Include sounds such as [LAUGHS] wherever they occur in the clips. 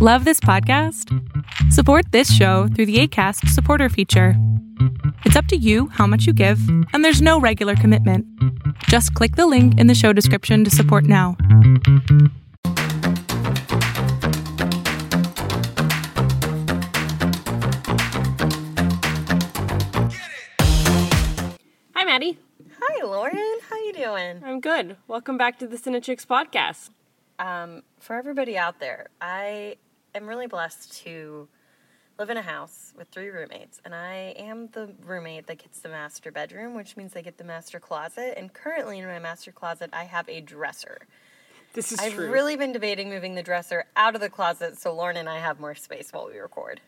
Love this podcast? Support this show through the ACAST supporter feature. It's up to you how much you give, and there's no regular commitment. Just click the link in the show description to support now. Hi, Madi. Hi, Lauren. How you doing? I'm good. Welcome back to the Cinechicks podcast. Um, for everybody out there, I am really blessed to live in a house with three roommates, and I am the roommate that gets the master bedroom, which means I get the master closet. And currently, in my master closet, I have a dresser. This is I've true. really been debating moving the dresser out of the closet so Lauren and I have more space while we record.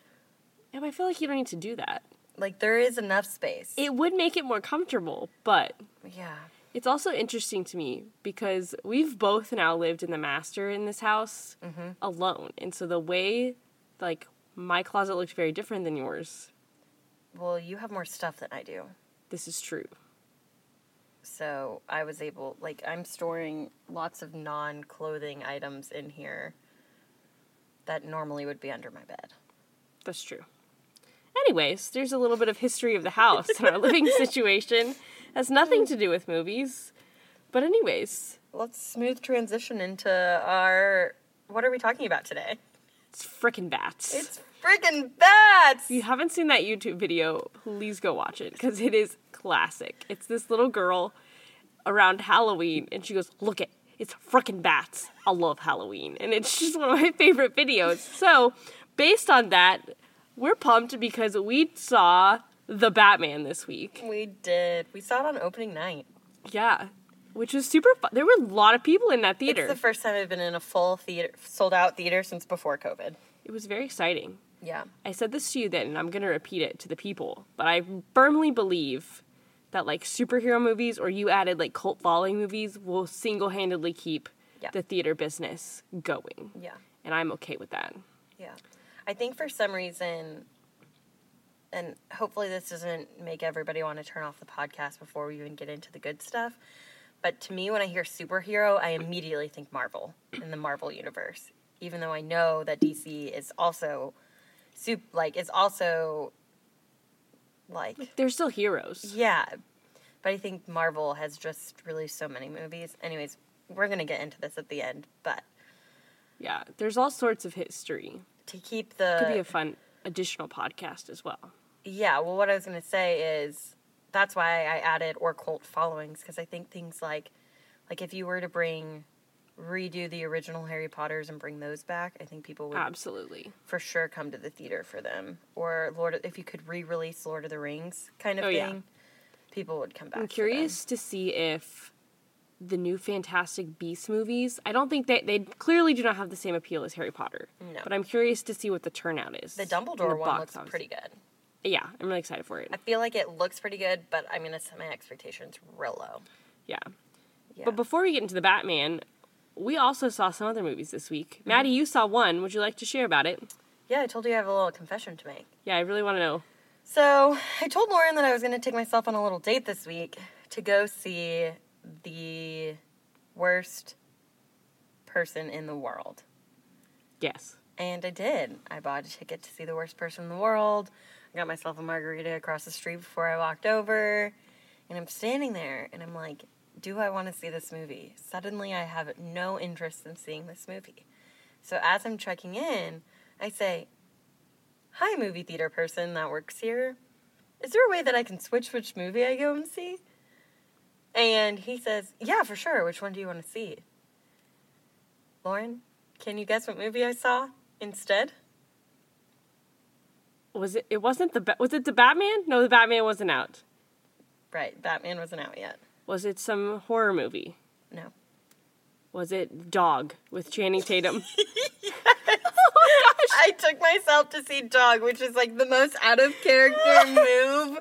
yeah, but I feel like you don't need to do that. Like there is enough space. It would make it more comfortable, but yeah. It's also interesting to me because we've both now lived in the master in this house mm-hmm. alone. And so the way, like, my closet looks very different than yours. Well, you have more stuff than I do. This is true. So I was able, like, I'm storing lots of non clothing items in here that normally would be under my bed. That's true. Anyways, there's a little bit of history of the house and our living [LAUGHS] situation. Has nothing hmm. to do with movies. But, anyways, Let's smooth transition into our. What are we talking about today? it's frickin' bats. It's friggin' bats! If you haven't seen that YouTube video, please go watch it because it is classic. It's this little girl around Halloween and she goes, Look it, it's frickin' bats. I love Halloween. And it's just one of my favorite videos. So, based on that, we're pumped because we saw The Batman this week. We did. We saw it on opening night. Yeah. Which was super fun. There were a lot of people in that theater. It's the first time I've been in a full theater, sold out theater since before COVID. it was very exciting. Yeah. I said this to you then, and I'm going to repeat it to the people, but I firmly believe that like superhero movies or you added like cult following movies will single handedly keep Yeah. the theater business going. Yeah. And I'm okay with that. Yeah. I think for some reason, and hopefully this doesn't make everybody want to turn off the podcast before we even get into the good stuff. But to me, when I hear superhero, I immediately think Marvel in the Marvel universe. Even though I know that DC is also, soup like is also, like They're still heroes. yeah. But I think Marvel has just released so many movies. Anyways, we're gonna get into this at the end. But Yeah. There's all sorts of history. to keep the Could be a fun additional podcast as well. Yeah, well, what I was going to say is that's why I added or cult followings because I think things like, like if you were to bring, redo the original Harry Potters and bring those back, I think people would Absolutely. for sure come to the theater for them. Or Lord, if you could re-release Lord of the Rings kind of Oh, thing, yeah. people would come back. I'm curious to see if the new Fantastic Beasts movies, I don't think they they clearly do not have the same appeal as Harry Potter. No. But I'm curious to see what the turnout is. The Dumbledore one box looks pretty good. Yeah, I'm really excited for it. I feel like it looks pretty good, but I'm gonna set my expectations real low. Yeah. Yeah. But before we get into the Batman, we also saw some other movies this week. Mm-hmm. Madi, you saw one. Would you like to share about it? yeah, I told you I have a little confession to make. Yeah, I really want to know. So I told Lauren that I was going to take myself on a little date this week to go see the worst person in the world. Yes. And I did. I bought a ticket to see the worst person in the world. I got myself a margarita across the street before I walked over. And I'm standing there and I'm like, do I want to see this movie? Suddenly I have no interest in seeing this movie. So as I'm checking in, I say, Hi, movie theater person that works here. Is there a way that I can switch which movie I go and see? And he says, Yeah, for sure. Which one do you want to see? Lauren, can you guess what movie I saw instead? Was it? It wasn't the. Was it the Batman? No, the Batman wasn't out. Right, Batman wasn't out yet. Was it some horror movie? No. Was it Dog with Channing Tatum? [LAUGHS] I took myself to see Dog, which is like the most out of character [LAUGHS] move.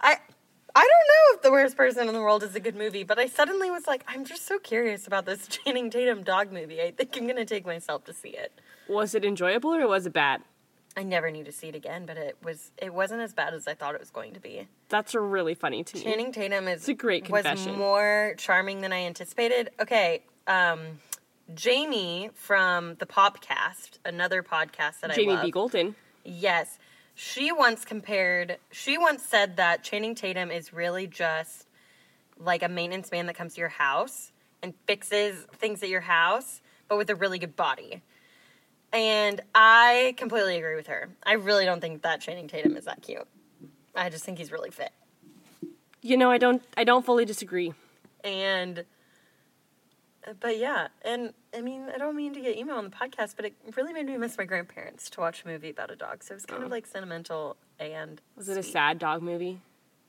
I I don't know if The Worst Person in the World is a good movie, but I suddenly was like, I'm just so curious about this [LAUGHS] Channing Tatum dog movie. I think I'm gonna take myself to see it. was it enjoyable or was it bad? I never need to see it again, but it was it wasn't as bad as I thought it was going to be. That's really funny to me. Channing Tatum is It's a great confession. was more charming than I anticipated. Okay, um, Jamie from the Popcast, another podcast that I Jamie. B. Golden. Yes. She once compared, she once said that Channing Tatum is really just like a maintenance man that comes to your house and fixes things at your house, but with a really good body. And I completely agree with her. I really don't think that Channing Tatum is that cute. I just think he's really fit. You know, I don't I don't fully disagree. And, but yeah, and I mean, I don't mean to get email on the podcast, but it really made me miss my grandparents to watch a movie about a dog. So it was kind of oh. like sentimental and. Was it a sad dog movie?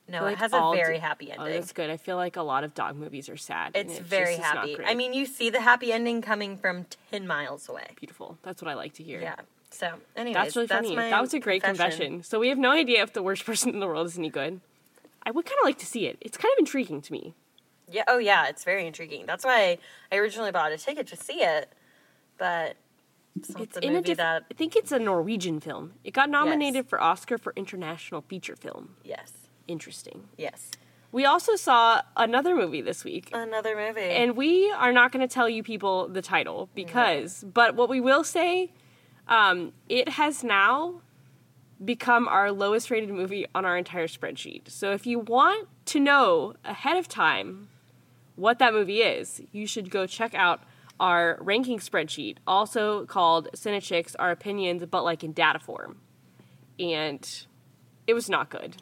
No, feel it has a very d- happy Oh, ending. that's good. I feel like a lot of dog movies are sad. and it's very not happy. great. I mean, you see the happy ending coming from 10 miles away. beautiful. That's what I like to hear. Yeah. So, anyways, That's really funny. my that was a great confession. So we have no idea if the worst [LAUGHS] person in the world is any good. I would kind of like to see it. It's kind of intriguing to me. Yeah. Oh, yeah. It's very intriguing. That's why I originally bought a ticket to see it. But it's It's in a diff- that. I think it's a Norwegian film. It got nominated for Oscar for International Feature Film. Yes. Interesting. Yes. We also saw another movie this week. Another movie. And we are not going to tell you people the title because, but what we will say, um, it has now become our lowest rated movie on our entire spreadsheet. So if you want to know ahead of time what that movie is, you should go check out our ranking spreadsheet, also called Cinechicks, Our Opinions, but like in data form. And it was not good.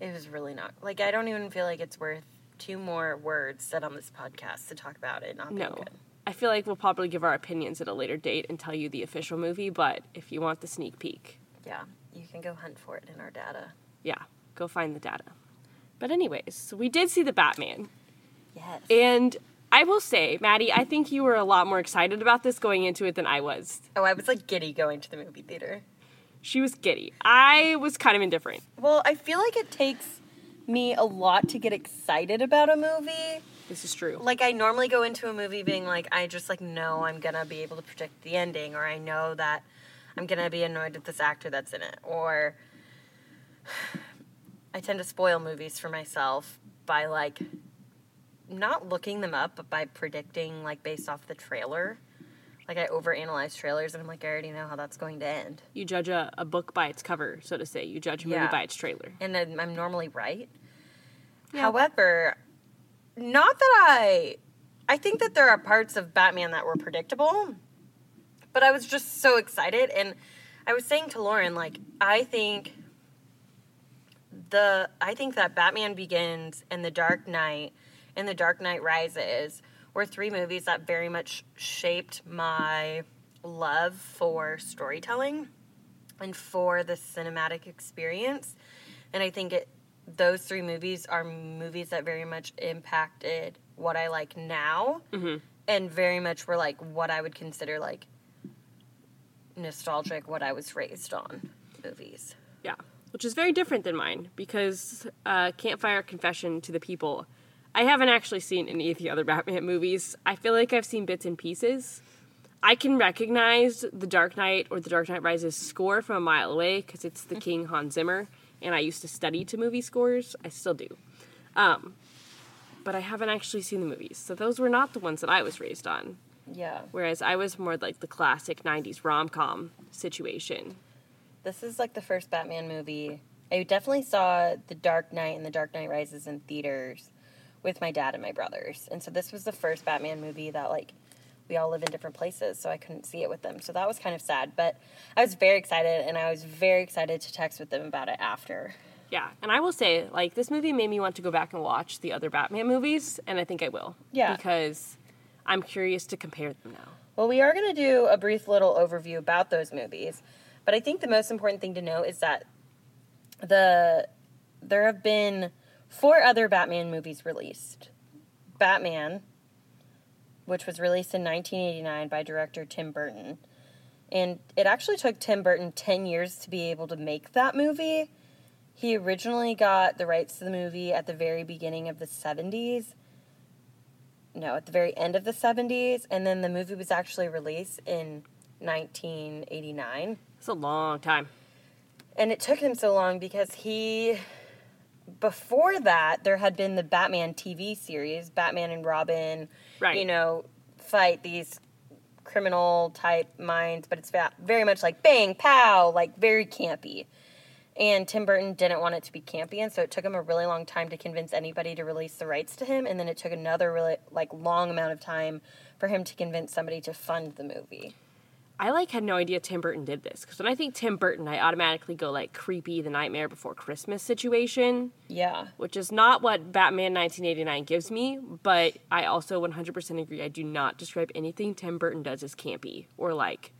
It was really not like I don't even feel like it's worth two more words said on this podcast to talk about it not being No. good. I feel like we'll probably give our opinions at a later date and tell you the official movie, but if you want the sneak peek, Yeah, you can go hunt for it in our data. yeah, go find the data. But anyways, so we did see the Batman. Yes. And I will say, Madi, I think you were a lot more excited about this going into it than I was. oh, I was like giddy going to the movie theater. She was giddy. I was kind of indifferent. Well, I feel like it takes me a lot to get excited about a movie. This is true. Like I normally go into a movie being like I just like know I'm going to be able to predict the ending or I know that I'm going to be annoyed with this actor that's in it or [SIGHS] I tend to spoil movies for myself by like not looking them up but by predicting like based off the trailer. Like I overanalyze trailers and I'm like I already know how that's going to end. You judge a, a book by its cover, so to say. You judge a movie Yeah. by its trailer. and then I'm normally right. Yeah. However, not that I I think that there are parts of Batman that were predictable, but I was just so excited and I was saying to Lauren like I think the I think that Batman Begins and The Dark Knight and The Dark Knight Rises were three movies that very much shaped my love for storytelling and for the cinematic experience. And I think it those three movies are movies that very much impacted what I like now and very much were like what I would consider like nostalgic what I was raised on movies. Yeah, which is very different than mine because uh, Campfire Confession to the People. I haven't actually seen any of the other Batman movies. I feel like I've seen bits and pieces. I can recognize the Dark Knight or the Dark Knight Rises score from a mile away because it's the King Hans Zimmer, and I used to study to movie scores. I still do. Um, but I haven't actually seen the movies, so those were not the ones that I was raised on. Yeah. Whereas I was more like the classic 90s rom com situation. This is like the first Batman movie. I definitely saw The Dark Knight and The Dark Knight Rises in theaters with my dad and my brothers. And so this was the first Batman movie that like we all live in different places, so I couldn't see it with them. So that was kind of sad, but I was very excited and I was very excited to text with them about it after. Yeah, and I will say, like, this movie made me want to go back and watch the other Batman movies, and I think I will. Yeah. Because I'm curious to compare them now. Well, we are going to do a brief little overview about those movies, but I think the most important thing to know is that the there have been four other Batman movies released. Batman, which was released in 1989 by director Tim Burton. And it actually took Tim Burton 10 years to be able to make that movie. He originally got the rights to the movie at the very beginning of the 70s no, at the very end of the 70s, and then the movie was actually released in 1989. It's a long time. And it took him so long because he, before that, there had been the Batman TV series, Batman and Robin, Right. you know, fight these criminal type minds, but it's very much like bang, pow, like very campy. And Tim Burton didn't want it to be campy, and so it took him a really long time to convince anybody to release the rights to him, and then it took another really like long amount of time for him to convince somebody to fund the movie. I like had no idea Tim Burton did this because when I think Tim Burton, I automatically go like creepy, the Nightmare Before Christmas situation, Yeah. which is not what Batman 1989 gives me. But I also 100% agree. I do not describe anything Tim Burton does as campy or like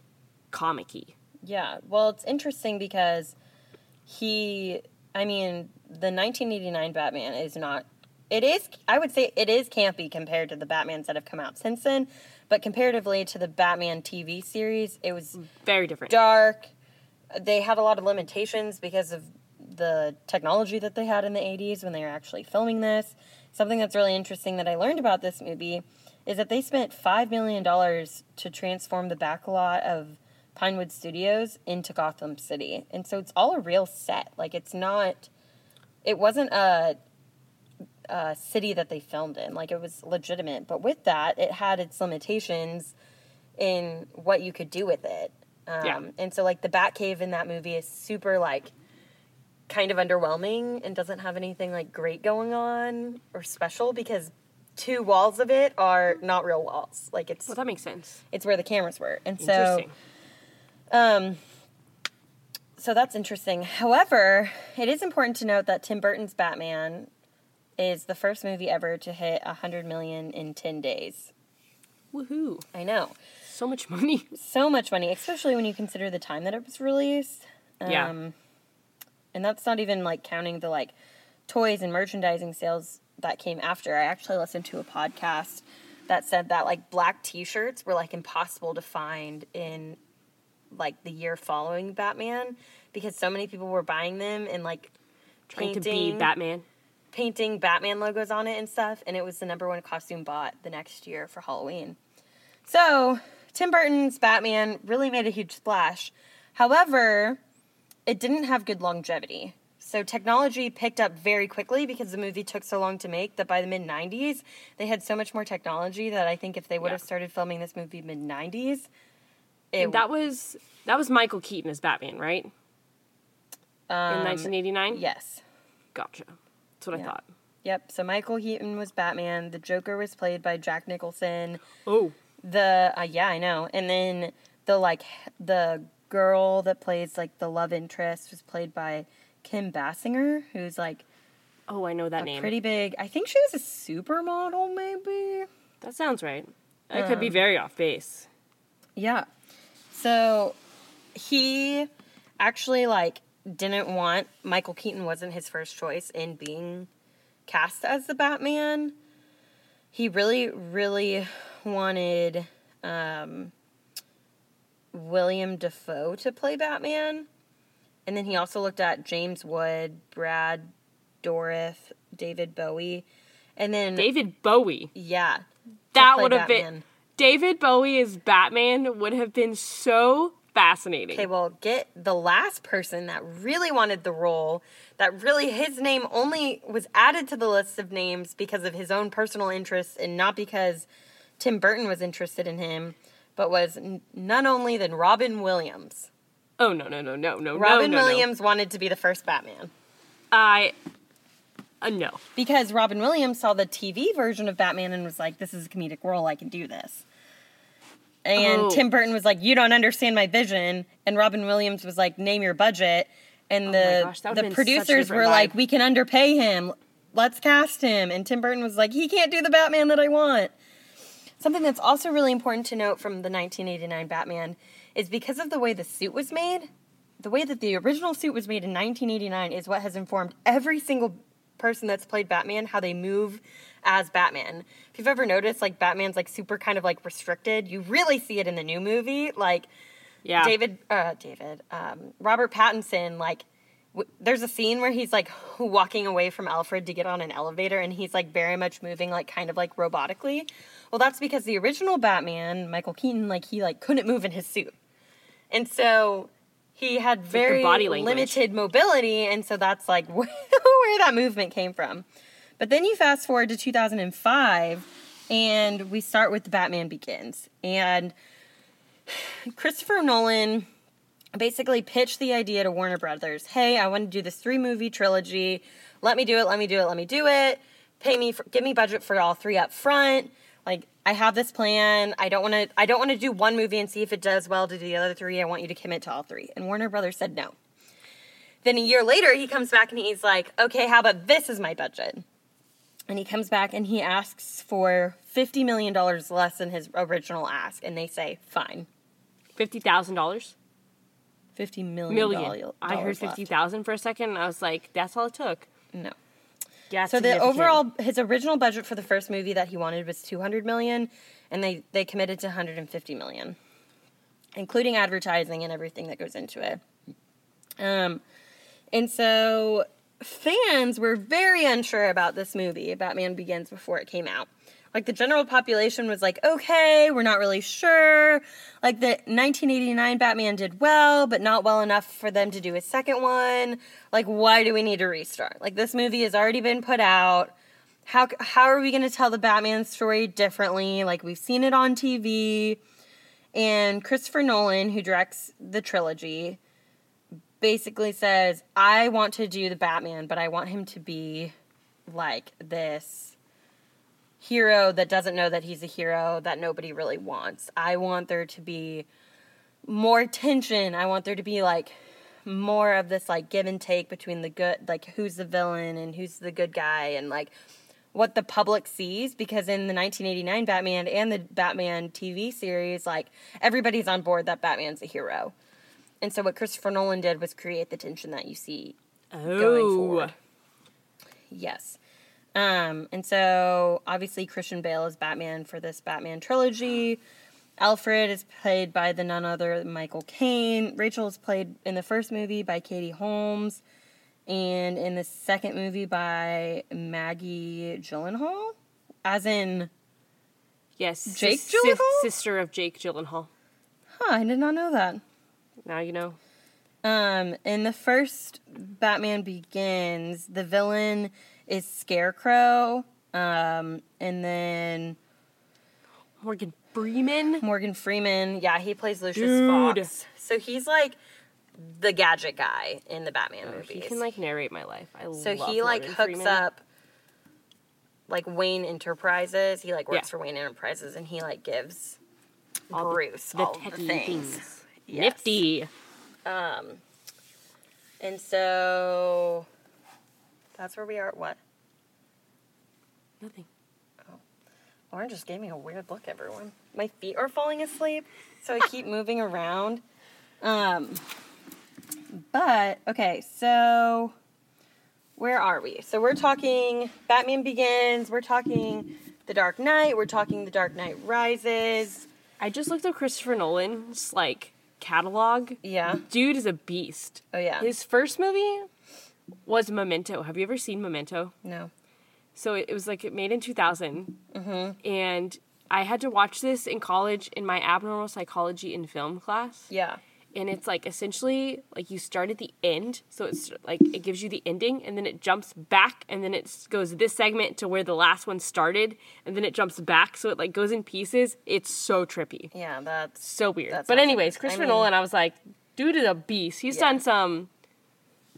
comicky. Yeah. Well, it's interesting because he, I mean, the 1989 Batman is not. It is. I would say it is campy compared to the Batmans that have come out since then, but comparatively to the Batman TV series, it was Very different. dark. They had a lot of limitations because of the technology that they had in the 80s when they were actually filming this. Something that's really interesting that I learned about this movie is that they spent $5 million to transform the backlot of Pinewood Studios into Gotham City. And so it's all a real set. Like, it's not, it wasn't a, a city that they filmed in. Like, it was legitimate. But with that, it had its limitations in what you could do with it. Um, Yeah. And so, like, the Batcave in that movie is super, like, kind of underwhelming and doesn't have anything, like, great going on or special because two walls of it are not real walls. Like, it's well, that makes sense. it's where the cameras were. And so, um, so that's interesting. However, it is important to note that Tim Burton's Batman is the first movie ever to hit 100 million in 10 days. Woohoo! I know. So much money. [LAUGHS] So much money, especially when you consider the time that it was released. Yeah. Um, and that's not even like counting the like toys and merchandising sales that came after. I actually listened to a podcast that said that like black t-shirts were like impossible to find in like the year following Batman because so many people were buying them and like Trying to be Batman. Painting Batman logos on it and stuff, and it was the number one costume bought the next year for Halloween. So, Tim Burton's Batman really made a huge splash. However, it didn't have good longevity. So, technology picked up very quickly because the movie took so long to make that by the mid 90s, they had so much more technology that I think if they would Yeah. have started filming this movie mid 90s, it that was that was Michael Keaton as Batman, right? In um, 1989. Yes. Gotcha. That's what I thought. Yep. So, Michael Keaton was Batman. The Joker was played by Jack Nicholson. Oh, The uh, yeah, I know. And then the like the girl that plays like the love interest was played by Kim Basinger, who's like oh, I know that a name. pretty big. I think she was a supermodel, maybe. That sounds right. I could be Um, very off base. Yeah. So he actually like didn't want Michael Keaton wasn't his first choice in being cast as the Batman. He really, really wanted um, William Dafoe to play Batman. And then he also looked at James Wood, Brad Dourif, David Bowie. And then David Bowie. yeah. That would have been David Bowie as Batman would have been so fascinating. Okay, well, get the last person that really wanted the role, that really his name only was added to the list of names because of his own personal interests and not because Tim Burton was interested in him, but was n- none only than Robin Williams. Oh no no no no no Robin no, no, no. Williams wanted to be the first Batman I uh, no. because Robin Williams saw the TV version of Batman and was like, "This is a comedic role. I can do this." And Oh. Tim Burton was like, "You don't understand my vision." And Robin Williams was like, "Name your budget." And Oh the gosh, the been such a producers were like, "We can underpay him. Let's cast him." And Tim Burton was like, "He can't do the Batman that I want." Something that's also really important to note from the 1989 Batman is because of the way the suit was made, the way that the original suit was made in 1989 is what has informed every single person that's played Batman how they move as Batman. If you've ever noticed, like Batman's like super kind of like restricted, you really see it in the new movie. Like Yeah. David, uh, David, um, Robert Pattinson, like, w- there's a scene where he's like [LAUGHS] walking away from Alfred to get on an elevator and he's like very much moving like kind of like robotically. Well, that's because the original Batman, Michael Keaton, like he like couldn't move in his suit. And so he had very body language. limited mobility and so that's like [LAUGHS] where that movement came from. But then you fast forward to 2005 and we start with the Batman Begins. And Christopher Nolan basically pitched the idea to Warner Brothers. Hey, I want to do this three movie trilogy. Let me do it. Let me do it. Let me do it. Pay me for, give me budget for all three up front. I have this plan. I don't want to I don't want to do one movie and see if it does well to do the other three. I want you to commit to all three. And Warner Brothers said no. Then a year later, he comes back and he's like, "Okay, how about this is my budget?" And he comes back and he asks for $50 million less than his original ask. And they say, fine. $50,000? $50 million. Million. I heard dollars fifty left. thousand for a second, and I was like, "That's all it took." No. Yeah. So the overall, his original budget for the first movie that he wanted was 200 million, and they, they committed to 150 million, including advertising and everything that goes into it. Um, and so fans were very unsure about this movie, Batman Begins, before it came out. Like the general population was like, okay, we're not really sure. Like the 1989 Batman did well, but not well enough for them to do a second one. Like, why do we need to restart? Like this movie has already been put out. How how are we going to tell the Batman story differently? Like we've seen it on TV. And Christopher Nolan, who directs the trilogy, basically says, I want to do the Batman, but I want him to be like this hero that doesn't know that he's a hero that nobody really wants. I want there to be more tension. I want there to be like more of this like give and take between the good like who's the villain and who's the good guy and like what the public sees because in the 1989 Batman and the Batman TV series like everybody's on board that Batman's a hero. And so what Christopher Nolan did was create the tension that you see going oh, forward. Yes. Um, and so obviously Christian Bale is Batman for this Batman trilogy. Alfred is played by the none other Michael Caine. Rachel is played in the first movie by Katie Holmes, and in the second movie by Maggie Gyllenhaal, as in, yes, Jake sis- Gyllenhaal? sister of Jake Gyllenhaal. huh? I did not know that. Now you know. Um, in the first Batman Begins, the villain is Scarecrow. Um, and then Morgan Freeman. Morgan Freeman, yeah, he plays Lucius Dude. Fox. So he's like the gadget guy in the Batman Oh, movies. he can like narrate my life. I so he like Morgan hooks Freeman. up like Wayne Enterprises. He like works Yeah. for Wayne Enterprises and he like gives All Bruce the all of the things. things. Yes. Nifty. And so that's where we are. At what? Nothing. Oh. Lauren just gave me a weird look, everyone. My feet are falling asleep, so I keep [LAUGHS] moving around. Um, but, okay, so where are we? So we're talking Batman Begins, we're talking The Dark Knight, we're talking The Dark Knight Rises. I just looked up Christopher Nolan's like catalog. Yeah. Dude is a beast. Oh, yeah. His first movie was Memento. Have you ever seen Memento? No. So it, it was like it made in 2000. Mm-hmm. And I had to watch this in college in my abnormal psychology in film class. Yeah. And it's like essentially like you start at the end. So it's like it gives you the ending and then it jumps back and then it goes this segment to where the last one started and then it jumps back. So it like goes in pieces. It's so trippy. Yeah, that's. So weird. That but anyways, like- I Christopher mean- Nolan, I was like, dude is a beast. He's Yeah. done some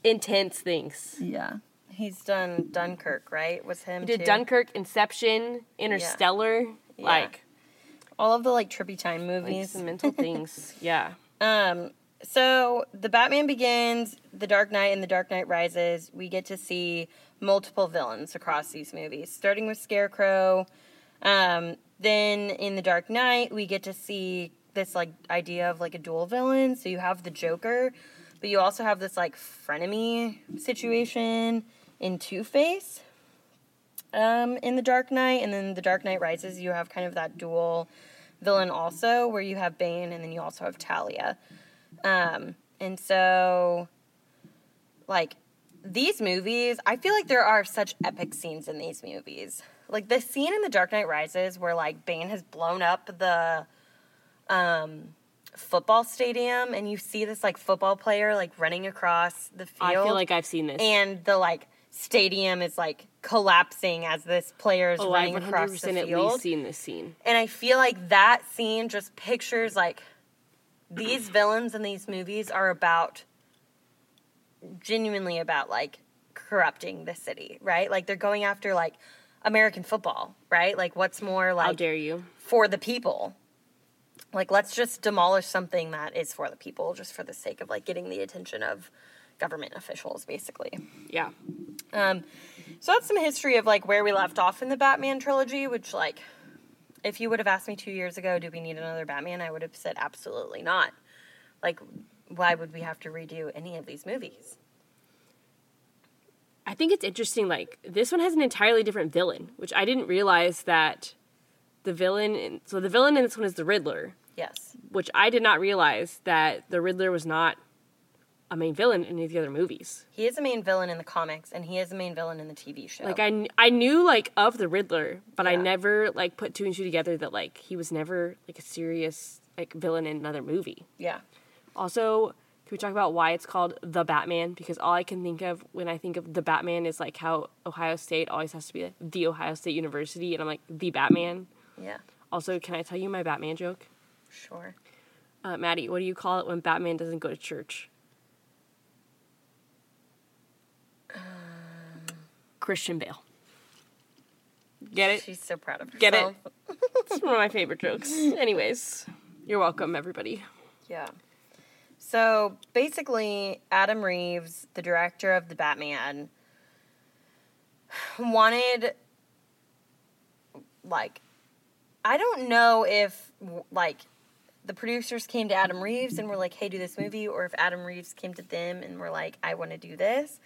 intense things. Yeah. He's done Dunkirk, right? Was him He did too? Dunkirk, Inception, Interstellar, like All of the like trippy time like movies. some mental [LAUGHS] things. Yeah. Um, so the Batman Begins, The Dark Knight, and The Dark Knight Rises, we get to see multiple villains across these movies, starting with Scarecrow. Um, then in The Dark Knight, we get to see this like idea of like a dual villain. So you have the Joker, but you also have this like frenemy situation in Two Face. Um, in The Dark Knight, and then The Dark Knight Rises, you have kind of that dual villain also, where you have Bane and then you also have Talia. Um, and so, like, these movies, I feel like there are such epic scenes in these movies. Like the scene in The Dark Knight Rises where like Bane has blown up the um football stadium and you see this like football player like running across the field I feel like I've seen this. and the like stadium is like collapsing as this player is Oh, I've running across the percent at field. least seen this scene. And I feel like that scene just pictures like these villains in these movies are about genuinely about like corrupting the city, right? Like they're going after like American football, right? Like what's more How like dare you? for the people. Like let's just demolish something that is for the people just for the sake of like getting the attention of government officials basically. Yeah. Um, so that's some history of like where we left off in the Batman trilogy, which like, if you would have asked me two years ago, do we need another Batman? I would have said absolutely not. Like, why would we have to redo any of these movies? I think it's interesting. Like this one has an entirely different villain, which I didn't realize that the villain. In, so the villain in this one is the Riddler, Yes. which I did not realize that the Riddler was not a main villain in any of the other movies. He is a main villain in the comics, and he is a main villain in the TV show. Like I, kn- I knew like of the Riddler, but I never like put two and two together that like he was never like a serious like villain in another movie. yeah. Also, can we talk about why it's called the Batman? Because all I can think of when I think of the Batman is like how Ohio State always has to be like the Ohio State University, and I'm like the Batman. Yeah. Also, can I tell you my Batman joke? Sure. Uh, Madi, what do you call it when Batman doesn't go to church? Christian Bale. Get it? She's so proud of herself. Get it? It's one of my favorite jokes. Anyways, you're welcome, everybody. Yeah. So basically, Adam Reeves, the director of the Batman, wanted like I don't know if like the producers came to Adam Reeves and were like, "Hey, do this movie," or if Adam Reeves came to them and were like, "I want to do this."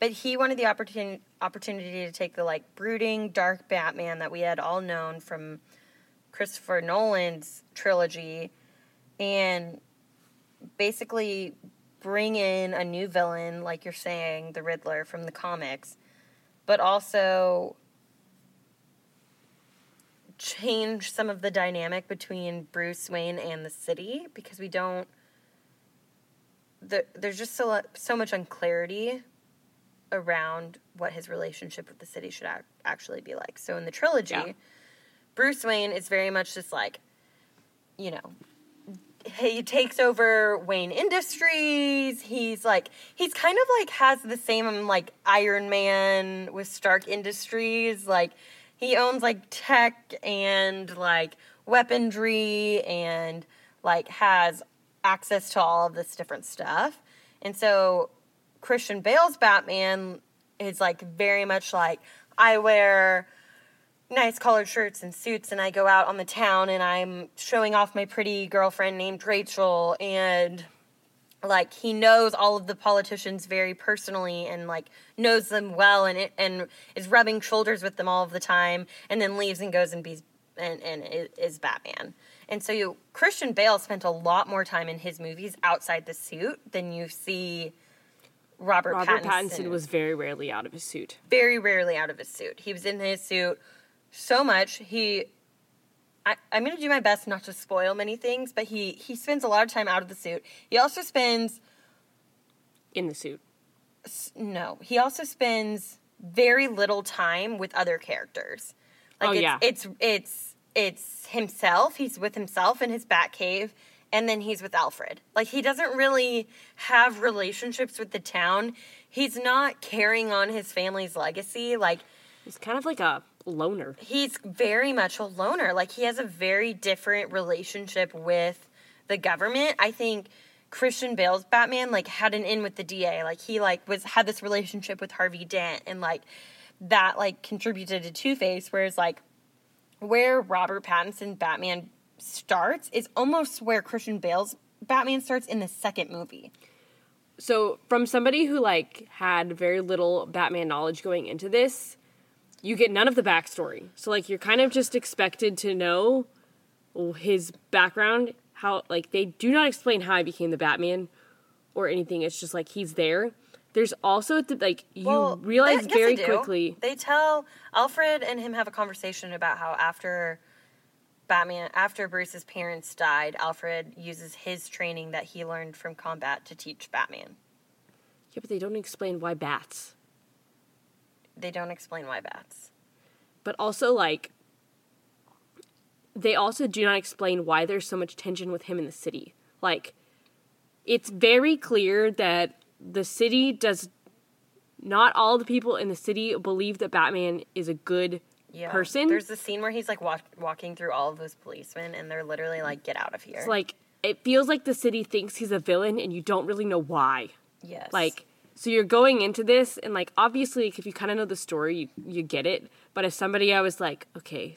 But he wanted the opportunity opportunity to take the like brooding, dark Batman that we had all known from Christopher Nolan's trilogy and basically bring in a new villain, like you're saying, the Riddler from the comics, but also change some of the dynamic between Bruce Wayne and the city because we don't. The, there's just so so much unclarity around what his relationship with the city should ac- actually be like. So in the trilogy, Yeah. Bruce Wayne is very much just like, you know, he takes over Wayne Industries. He's like he's kind of like has the same like Iron Man with Stark Industries. Like he owns like tech and like weaponry and like has access to all of this different stuff. And so Christian Bale's Batman is like very much like I wear nice collared shirts and suits and I go out on the town and I'm showing off my pretty girlfriend named Rachel and like he knows all of the politicians very personally and like knows them well and it, and is rubbing shoulders with them all of the time and then leaves and goes and be and, and is, is Batman. And so you Christian Bale spent a lot more time in his movies outside the suit than you see Robert, Robert Pattinson Pattinson was very rarely out of his suit. very rarely out of his suit. He was in his suit so much. He, I, I'm going to do my best not to spoil many things, but he he spends a lot of time out of the suit. He also spends In the suit. no, he also spends very little time with other characters. Like Oh, it's, yeah. it's it's it's himself. He's with himself in his bat cave, and then he's with Alfred. Like he doesn't really have relationships with the town. He's not carrying on his family's legacy. Like He's kind of like a loner. he's very much a loner. Like he has a very different relationship with the government. I think Christian Bale's Batman like had an in with the DA. Like he like was had this relationship with Harvey Dent and like that like contributed to Two Face. Whereas like where Robert Pattinson Batman starts is almost where Christian Bale's Batman starts in the second movie. So, from somebody who like had very little Batman knowledge going into this, you get none of the backstory. So, like, you're kind of just expected to know his background. How like they do not explain how I became the Batman or anything. It's just like he's there. There's also the, like you Well, realize they- very they quickly. They tell Alfred and him have a conversation about how after Batman, after Bruce's parents died, Alfred uses his training that he learned from combat to teach Batman. Yeah, but they don't explain why bats. They don't explain why bats. but also like they also do not explain why there's so much tension with him in the city. Like it's very clear that the city does not all the people in the city believe that Batman is a good Yeah. person. There's a scene where he's like walk, walking through all of those policemen, and they're literally like, "Get out of here!" It's like it feels like the city thinks he's a villain and you don't really know why. yes, Like so you're going into this and like obviously if you kind of know the story you you get it, but as somebody I was like, okay,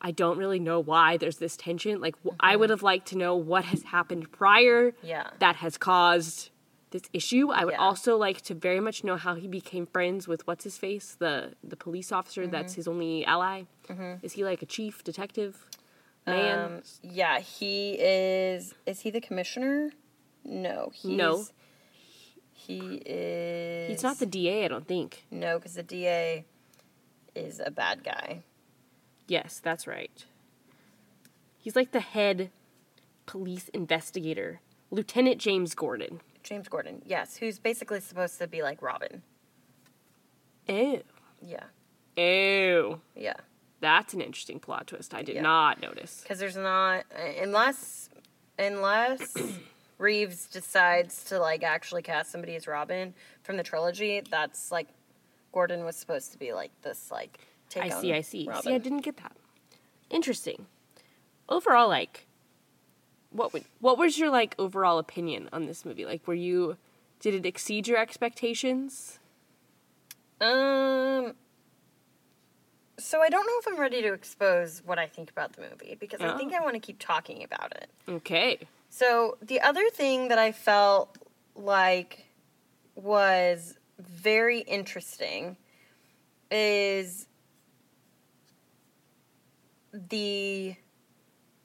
I don't really know why there's this tension. Like wh- I would have liked to know what has happened prior Yeah. that has caused this issue. I would Yeah. also like to very much know how he became friends with what's his face, the the police officer that's Mm-hmm. his only ally. Is he like a chief detective man? Um, yeah, he is. Is he the commissioner? No, he's, No. He is. He's not the DA, I don't think. No, because the DA is a bad guy. Yes, that's right. He's like the head police investigator, Lieutenant James Gordon. James Gordon. Yes, who's basically supposed to be like Robin. Ew. Yeah, Ew. yeah. That's an interesting plot twist. I did Yeah. not notice. Because there's not unless unless [CLEARS THROAT] Reeves decides to like actually cast somebody as Robin from the trilogy. That's like Gordon was supposed to be like this like. Take I see, I see. Robin. See, I didn't get that. Interesting. Overall, like, what would what was your like overall opinion on this movie? Like, were you did it exceed your expectations? Um. So I don't know if I'm ready to expose what I think about the movie because I think Oh. I want to keep talking about it. Okay. So the other thing that I felt like was very interesting is the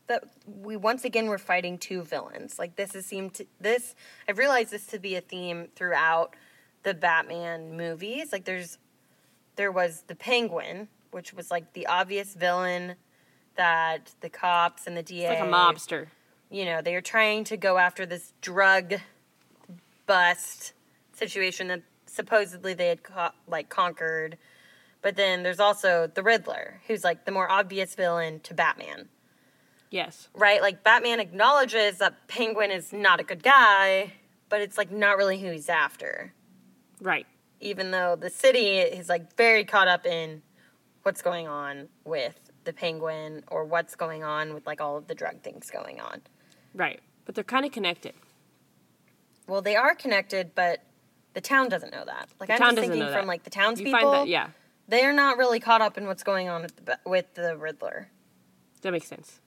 that we once again were fighting two villains. Like this has seemed to this I've realized this to be a theme throughout the Batman movies. Like there's there was the Penguin, which was like the obvious villain that the cops and the DA It's like a mobster. You know, they are trying to go after this drug bust situation that supposedly they had co- like conquered. But then there's also the Riddler, who's like the more obvious villain to Batman, Yes. right? Like Batman acknowledges that Penguin is not a good guy, but it's like not really who he's after. Right. Even though the city is like very caught up in what's going on with the Penguin or what's going on with like all of the drug things going on. Right. But they're kind of connected. Well, they are connected, but the town doesn't know that. Like The I'm town just doesn't thinking know from like the You townspeople. find that yeah. They're not really caught up in what's going on with the, with the Riddler. That makes sense.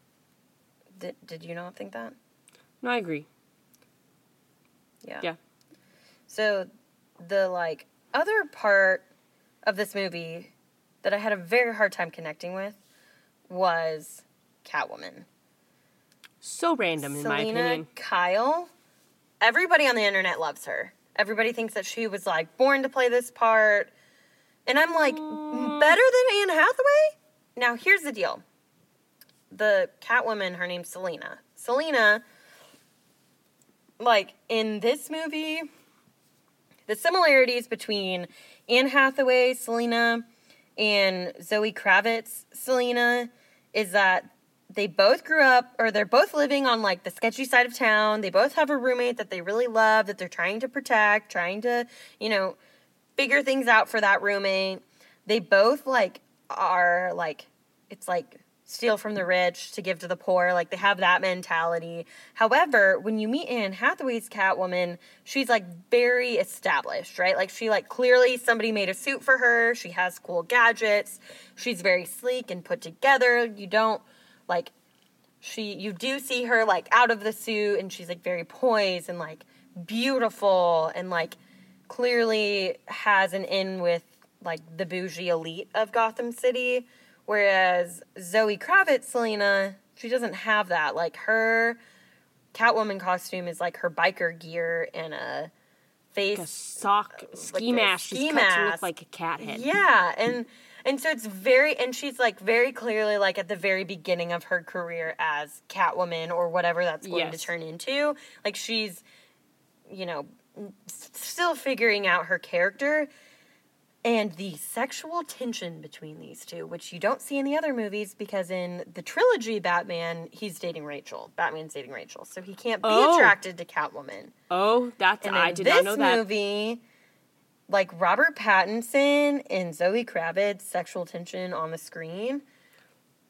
Did Did you not think that? No, I agree. Yeah. Yeah. So the like other part of this movie that I had a very hard time connecting with was Catwoman. So random in my opinion. Kyle. Everybody on the internet loves her. Everybody thinks that she was like born to play this part. And I'm like, better than Anne Hathaway? Now, here's the deal. The Catwoman, her name's Selina. Selina, like in this movie, the similarities between Anne Hathaway, Selina, and Zoe Kravitz, Selina, is that they both grew up or they're both living on like the sketchy side of town. They both have a roommate that they really love that they're trying to protect, trying to, you know, figure things out for that roommate. They both like are like it's like steal from the rich to give to the poor. Like they have that mentality. However, when you meet Anne Hathaway's Catwoman, she's like very established, right? Like she like clearly somebody made a suit for her. She has cool gadgets. She's very sleek and put together. You don't like she you do see her like out of the suit and she's like very poised and like beautiful and like clearly has an in with like the bougie elite of Gotham City whereas Zoe Kravitz Selina she doesn't have that like her Catwoman costume is like her biker gear and a face Like a sock ski a mask ski just cuts her mask. like a cat head. yeah, and and so it's very and she's like very clearly like at the very beginning of her career as Catwoman or whatever that's going to turn into. Like she's you know still figuring out her character. And the sexual tension between these two, which you don't see in the other movies, because in the trilogy Batman, he's dating Rachel. Batman's dating Rachel, so he can't be Oh. attracted to Catwoman. Oh, that's And I did not know that. movie, like Robert Pattinson and Zoe Kravitz, sexual tension on the screen,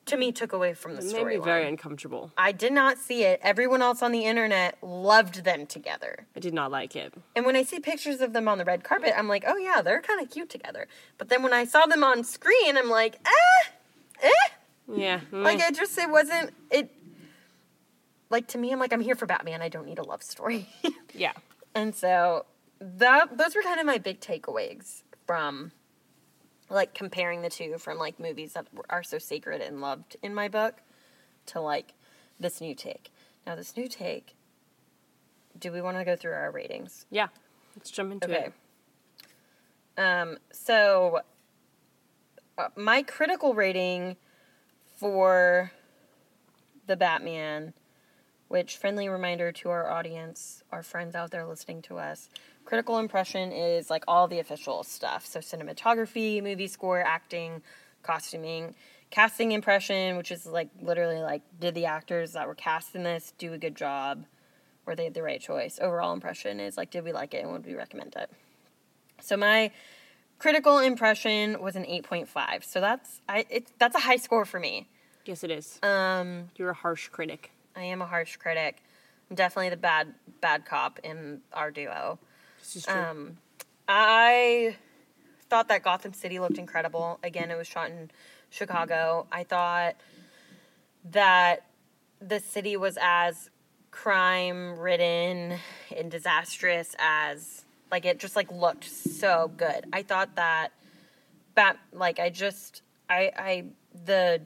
to me took away from the It made me story. very uncomfortable. I did not see it. Everyone else on the internet loved them together. I did not like it. And when I see pictures of them on the red carpet, I'm like, oh yeah, they're kind of cute together. But then when I saw them on screen, I'm like, eh, eh. Yeah. Like I just it wasn't it. Like to me, I'm like, I'm here for Batman. I don't need a love story. [LAUGHS] yeah. And so that those were kind of my big takeaways from like comparing the two from like movies that are so sacred and loved in my book to like this new take. Now this new take, do we want to go through our ratings? Yeah. Let's jump into Okay. it. Um so uh, my critical rating for the Batman which friendly reminder to our audience, our friends out there listening to us. Critical impression is like all the official stuff. So cinematography, movie score, acting, costuming. Casting impression, which is like literally like did the actors that were cast in this do a good job? Were they the right choice? Overall impression is like did we like it and would we recommend it? So my critical impression was an 8.5. So that's I it's that's a high score for me. Yes, it is. Um You're a harsh critic. I am a harsh critic. I'm definitely the bad bad cop in our duo. This is true. Um, I thought that Gotham City looked incredible. Again, it was shot in Chicago. I thought that the city was as crime ridden and disastrous as like it just like looked so good. I thought that bat like I just I I the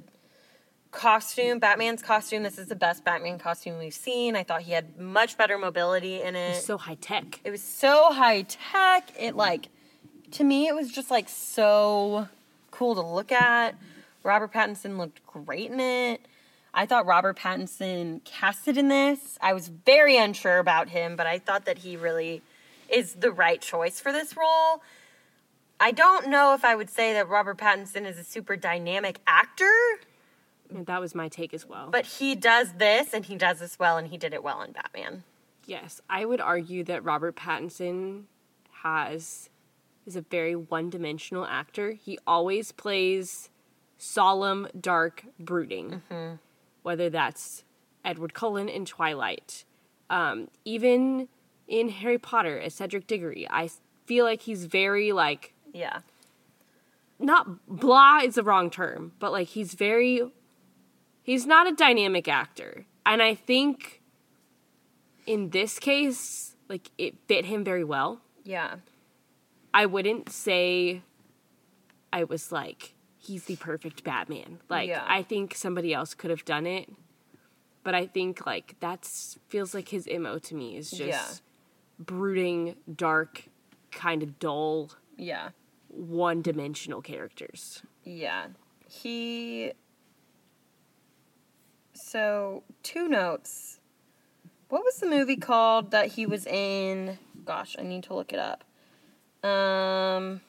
costume, Batman's costume, this is the best Batman costume we've seen. I thought he had much better mobility in it. it's so high tech. It was so high tech. It like to me it was just like so cool to look at. Robert Pattinson looked great in it. I thought Robert Pattinson casted in this. I was very unsure about him, but I thought that he really is the right choice for this role. I don't know if I would say that Robert Pattinson is a super dynamic actor, that was my take as well. but he does this and he does this well and he did it well in Batman. yes, I would argue that Robert Pattinson has is a very one-dimensional actor. He always plays solemn, dark, brooding. Whether that's Edward Cullen in Twilight, um, even in Harry Potter as Cedric Diggory, I feel like he's very like Yeah. not blah is the wrong term, but like he's very he's not a dynamic actor. And I think in this case, like it fit him very well. Yeah. I wouldn't say I was like he's the perfect Batman. Like Yeah. I think somebody else could have done it. But I think like that's feels like his MO to me is just Yeah. brooding, dark, kind of dull, Yeah. one-dimensional characters. Yeah. He. So, two notes. What was the movie called that he was in? Gosh, I need to look it up. Um.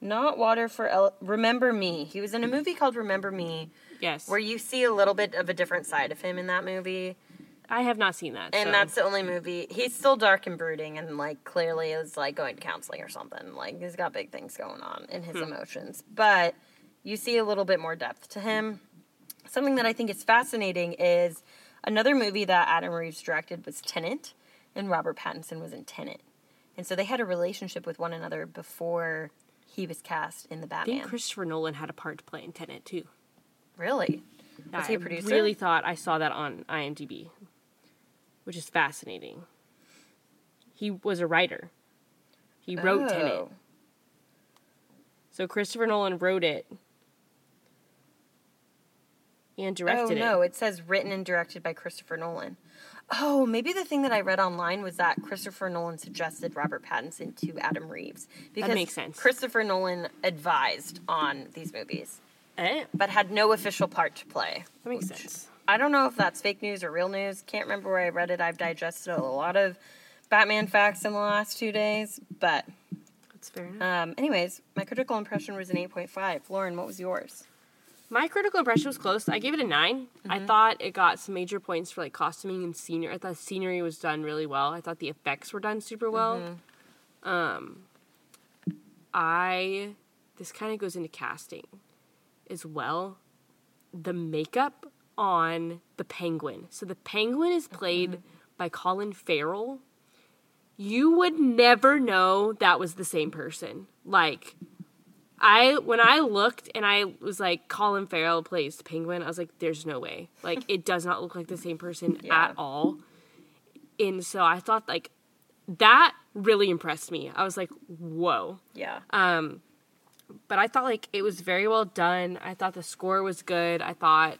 Not Water for El- Remember Me. He was in a movie called Remember Me, Yes. where you see a little bit of a different side of him in that movie. I have not seen that. And so- that's the only movie. He's still dark and brooding, and like clearly is like going to counseling or something. Like he's got big things going on in his emotions, but you see a little bit more depth to him. Something that I think is fascinating is another movie that Adam Reeves directed was Tenet, and Robert Pattinson was in Tenet, and so they had a relationship with one another before he was cast in the Batman. I think Christopher Nolan had a part to play in Tenet too. really? Was he a I producer? I really thought I saw that on IMDb, which is fascinating. He was a writer. He wrote Tenet. Oh. So Christopher Nolan wrote it and Oh no, it. it says written and directed by Christopher Nolan. Oh, maybe the thing that I read online was that Christopher Nolan suggested Robert Pattinson to Adam Reeves because makes sense. Christopher Nolan advised on these movies, Eh, but had no official part to play. that makes sense. I don't know if that's fake news or real news. Can't remember where I read it. I've digested a lot of Batman facts in the last two days, but That's fair enough. Um, anyways, my critical impression was an 8.5. Lauren, what was yours? My critical impression was close. I gave it a 9 I mm-hmm. thought it got some major points for like costuming and scenery. I thought scenery was done really well. I thought the effects were done super well. Mm-hmm. Um, I this kind of goes into casting as well. The makeup on the penguin. So the penguin is mm-hmm. played by Colin Farrell. You would never know that was the same person. Like I when I looked and I was like Colin Farrell plays the penguin, I was like there's no way. Like it does not look like the same person [LAUGHS] Yeah. at all. And so I thought like that really impressed me. I was like, "Whoa." Yeah. Um, but I thought like it was very well done. I thought the score was good. I thought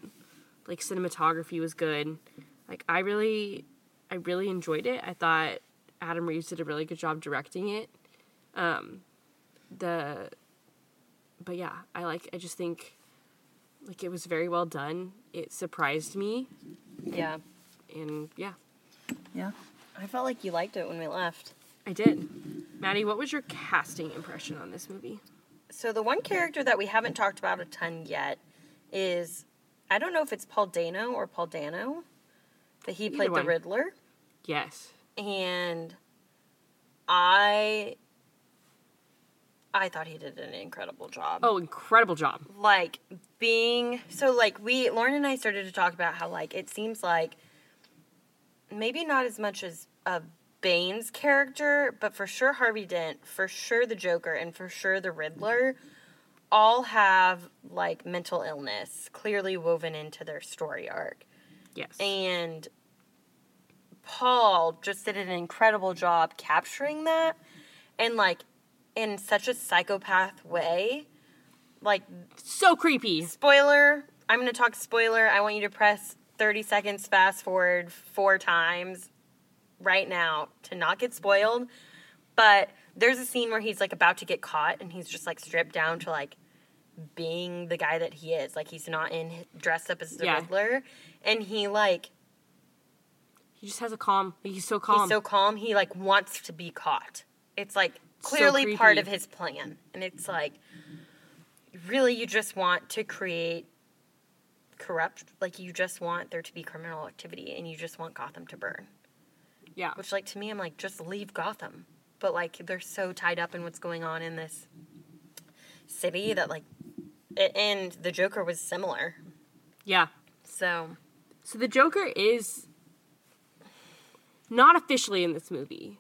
like cinematography was good. Like I really, I really enjoyed it. I thought Adam Reeves did a really good job directing it. Um, the, but yeah, I like. I just think like it was very well done. It surprised me, yeah. and yeah, Yeah. I felt like you liked it when we left. I did. Madi, what was your casting impression on this movie? So the one character that we haven't talked about a ton yet is I don't know if it's Paul Dano or Paul Dano, but he Either played one. the Riddler, Yes. and I I thought he did an incredible job. Oh, incredible job. like being so like we Lauren and I started to talk about how like it seems like maybe not as much as a Bane's character, but for sure Harvey Dent, for sure the Joker, and for sure the Riddler all have like mental illness clearly woven into their story arc. Yes. And Paul just did an incredible job capturing that and like in such a psychopath way. Like so creepy. spoiler, I'm going to talk spoiler. I want you to press 30 seconds fast forward four times right now to not get spoiled. But there's a scene where he's like about to get caught and he's just like stripped down to like being the guy that he is. Like he's not in dressed up as the Yeah. Riddler and he like He just has a calm. He's so calm. he's so calm he like wants to be caught. It's like So clearly part of his plan. And it's like really you just want to create corrupt like you just want there to be criminal activity and you just want Gotham to burn. yeah. Which like to me I'm like just leave Gotham. But like they're so tied up in what's going on in this city that like a- and the Joker was similar. Yeah. So So the Joker is not officially in this movie.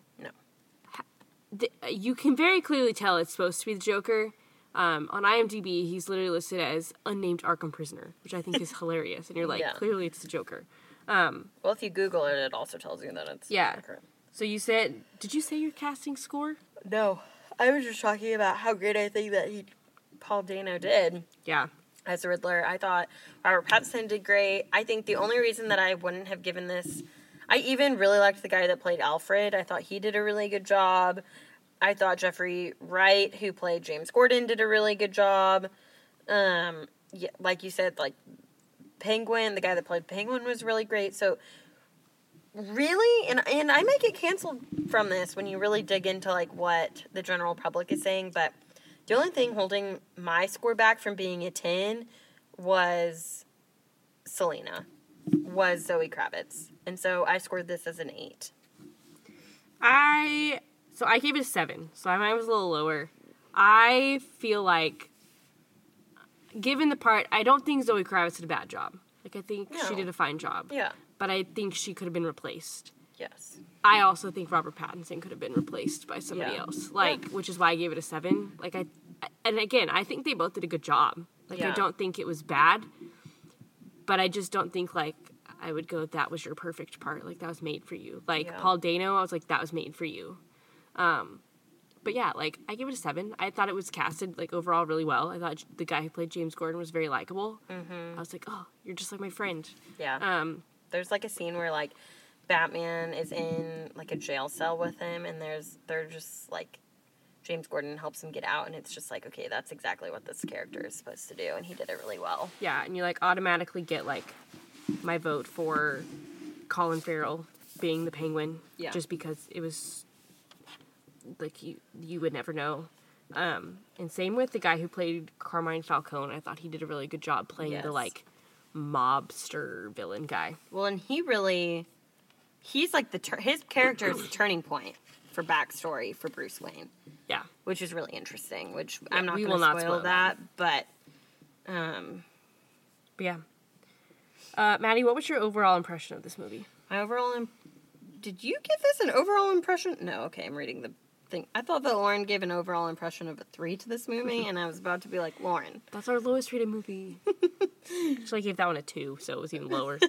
The, you can very clearly tell it's supposed to be the Joker. Um, on IMDb, he's literally listed as unnamed Arkham prisoner, which I think is [LAUGHS] hilarious. And you're like, Yeah. clearly it's the Joker. Um, Well, if you Google it, it also tells you that it's Yeah. Joker. so you said, did you say your casting score? No, I was just talking about how great I think that he, Paul Dano did Yeah. as the Riddler. I thought Robert Pattinson did great. I think the only reason that I wouldn't have given this, I even really liked the guy that played Alfred. I thought he did a really good job. I thought Jeffrey Wright, who played James Gordon, did a really good job. Um, yeah, like you said, like Penguin, the guy that played Penguin was really great. So really and and I might get canceled from this when you really dig into like what the general public is saying, but the only thing holding my score back from being a 10 was Selina, was Zoe Kravitz. And so I scored this as an 8. I so I gave it a seven. So mine was a little lower. I feel like, given the part, I don't think Zoe Kravitz did a bad job. Like I think she did a fine job. Yeah. But I think she could have been replaced. Yes. I also think Robert Pattinson could have been replaced by somebody Yeah. else. Like, which is why I gave it a seven. Like I, and again, I think they both did a good job. Like I don't think it was bad, but I just don't think like I would go that was your perfect part. Like that was made for you. Like Yeah. Paul Dano, I was like that was made for you. Um, but yeah, like I give it a seven. I thought it was casted like overall really well. I thought the guy who played James Gordon was very likable. I was like, oh, you're just like my friend. Yeah. Um, there's like a scene where like Batman is in like a jail cell with him and there's they're just like James Gordon helps him get out and it's just like okay that's exactly what this character is supposed to do and he did it really well. Yeah, and you like automatically get like my vote for Colin Farrell being the Penguin, Yeah. just because it was like you you would never know. Um, and same with the guy who played Carmine Falcone. I thought he did a really good job playing Yes. the like mobster villain guy. Well, and he really, he's like the tur- his character is the turning point for backstory for Bruce Wayne, Yeah. which is really interesting. Which I'm not going to spoil, spoil that, but um, But yeah. Uh, Madi, what was your overall impression of this movie? my overall, imp- did you give this an overall impression? No, okay, I'm reading the thing. I thought that Lauren gave an overall impression of a three to this movie, [LAUGHS] and I was about to be like, Lauren, That's our lowest rated movie. [LAUGHS] Actually, I gave that one a two, so it was even lower. [LAUGHS]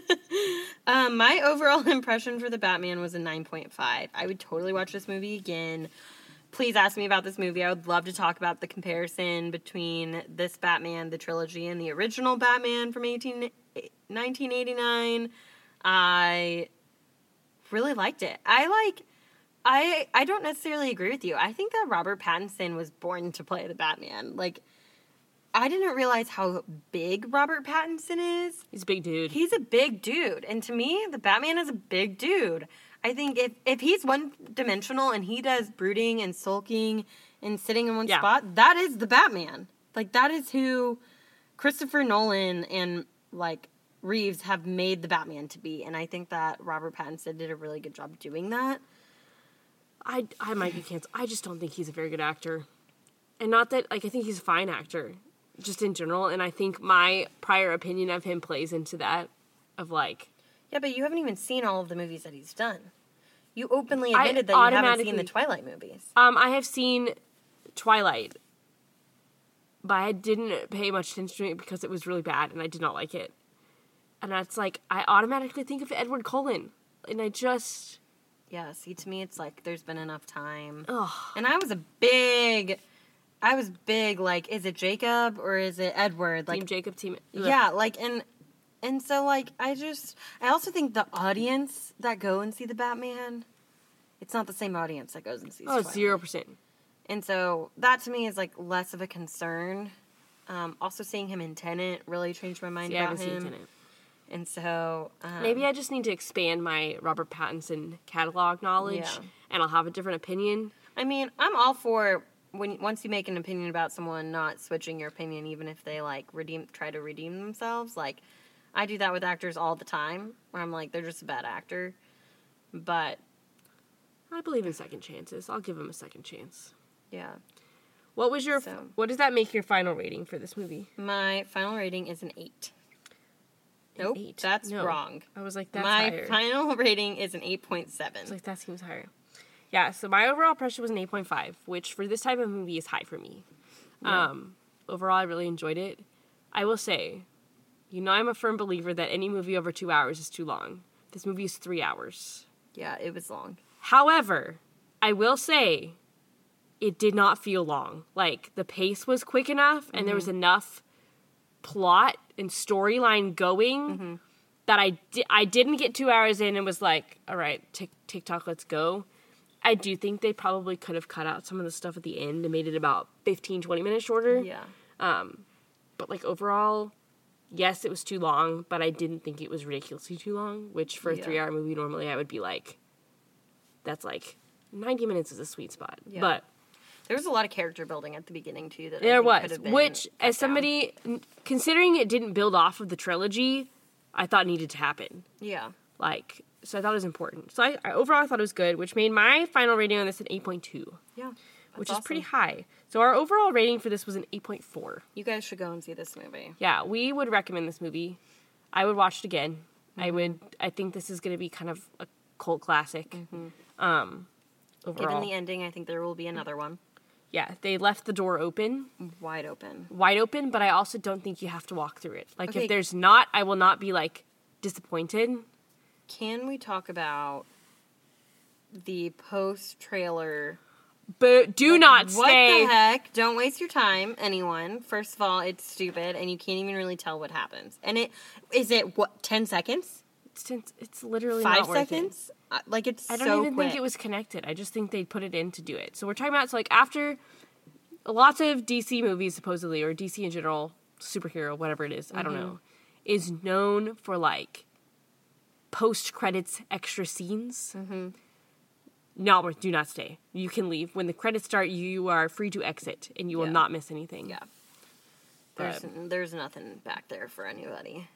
Um, my overall impression for the Batman was a 9.5. I would totally watch this movie again. Please ask me about this movie. I would love to talk about the comparison between this Batman, the trilogy, and the original Batman from 18, 1989. I really liked it. I like. I I don't necessarily agree with you. I think that Robert Pattinson was born to play the Batman. Like, I didn't realize how big Robert Pattinson is. He's a big dude. He's a big dude, and to me, the Batman is a big dude. I think if if he's one dimensional and he does brooding and sulking and sitting in one Yeah. spot, that is the Batman. Like that is who Christopher Nolan and like Reeves have made the Batman to be, and I think that Robert Pattinson did a really good job doing that. I I might be canceled. I just don't think he's a very good actor, and not that like I think he's a fine actor, just in general. And I think my prior opinion of him plays into that, of like Yeah, but you haven't even seen all of the movies that he's done. You openly I admitted that you haven't seen the Twilight movies. um I have seen Twilight, but I didn't pay much attention to it because it was really bad and I did not like it. And that's like I automatically think of Edward Cullen, and I just Yeah, see, to me, it's like there's been enough time. ugh. And I was a big, I was big. Like, is it Jacob or is it Edward? Like, Team Jacob, Team yeah, like, and and so like, I just, I also think the audience that go and see the Batman, it's not the same audience that goes and sees. Oh, zero percent. And so that to me is like less of a concern. Um, also, seeing him in Tenet really changed my mind Yeah, I about haven't seen him. And so um, Maybe I just need to expand my Robert Pattinson catalog knowledge, Yeah. and I'll have a different opinion. I mean, I'm all for when once you make an opinion about someone, not switching your opinion, even if they like redeem, try to redeem themselves. Like, I do that with actors all the time, where I'm like, they're just a bad actor. But I believe in second chances. I'll give him a second chance. yeah, What was your? So- What does that make your final rating for this movie? my final rating is an eight. Nope, eight. that's No. wrong. I was like, that's my higher. final [LAUGHS] rating is an eight point seven. point I seven. was like, that seems higher. Yeah. So my overall pressure was an eight point five, which for this type of movie is high for me. Um, overall, I really enjoyed it. I will say, you know, I'm a firm believer that any movie over two hours is too long. This movie is three hours. Yeah, it was long. However, I will say it did not feel long. Like the pace was quick enough and there was enough plot and storyline going mm-hmm. that I di- I didn't get 2 hours in and was like, "All right, tick TikTok, let's go." I do think they probably could have cut out some of the stuff at the end and made it about 15 20 minutes shorter. Yeah. Um, but like overall, yes, it was too long, but I didn't think it was ridiculously too long, which for a Yeah. 3-hour movie normally I would be like that's like 90 minutes is a sweet spot. Yeah. But There was a lot of character building at the beginning too. That there was, have been which as somebody considering it didn't build off of the trilogy, I thought needed to happen. Yeah. Like so I thought it was important. So I, I overall I thought it was good, which made my final rating on this an 8.2, Yeah. which is pretty high. So our overall rating for this was an 8.4. You guys should go and see this movie. Yeah, we would recommend this movie. I would watch it again. I Mm-hmm. would. I think this is going to be kind of a cult classic. Um, overall, Mm-hmm. Given the ending, I think there will be another one. Yeah, they left the door open, Wide open. wide open, but I also don't think you have to walk through it. Like Okay. if there's not, I will not be like disappointed. Can we talk about the post trailer? But do not what stay. the heck? Don't waste your time, anyone. First of all, it's stupid, and you can't even really tell what happens. And it is it what ten seconds, It's, it's- it's literally five not worth it. seconds? Like it's I don't so even quick. think it was connected. I just think they put it in to do it. So we're talking about so like after lots of DC movies supposedly or DC in general, superhero, whatever it is, I don't Mm-hmm. know, is known for like post credits extra scenes. Mm-hmm. not worth do not stay. You can leave when the credits start. You are free to exit, and you will not miss anything. Yeah. There's there's nothing back there for anybody.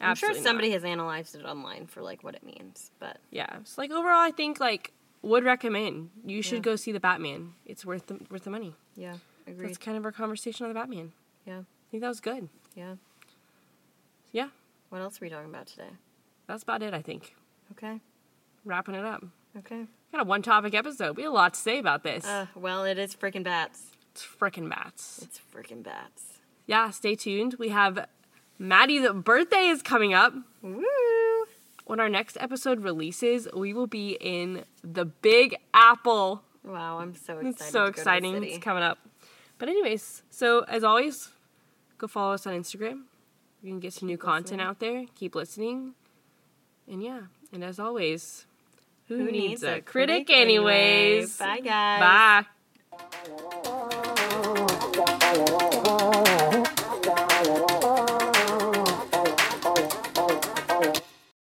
I'm absolutely sure not. somebody has analyzed it online for like what it means, but Yeah, it's like overall, I think like would recommend you should Yeah. go see the Batman. It's worth the worth the money. yeah, agreed. That's kind of our conversation on the Batman. Yeah, I think that was good. yeah. Yeah, What else are we talking about today? that's about it. I think Okay, wrapping it up. okay. Got a one topic episode. We have a lot to say about this. Uh, well, it is freaking bats. it's freaking bats. It's freaking bats. Yeah, stay tuned. We have Madi's birthday is coming up. Woo! When our next episode releases, we will be in the Big Apple. Wow, I'm so excited. It's so exciting. It's coming up. But, anyways, so as always, go follow us on Instagram. You can get some new content out there. Keep listening. And yeah, and as always, who, who needs, needs, a, critic, critic anyways? anyways? Bye, guys. Bye.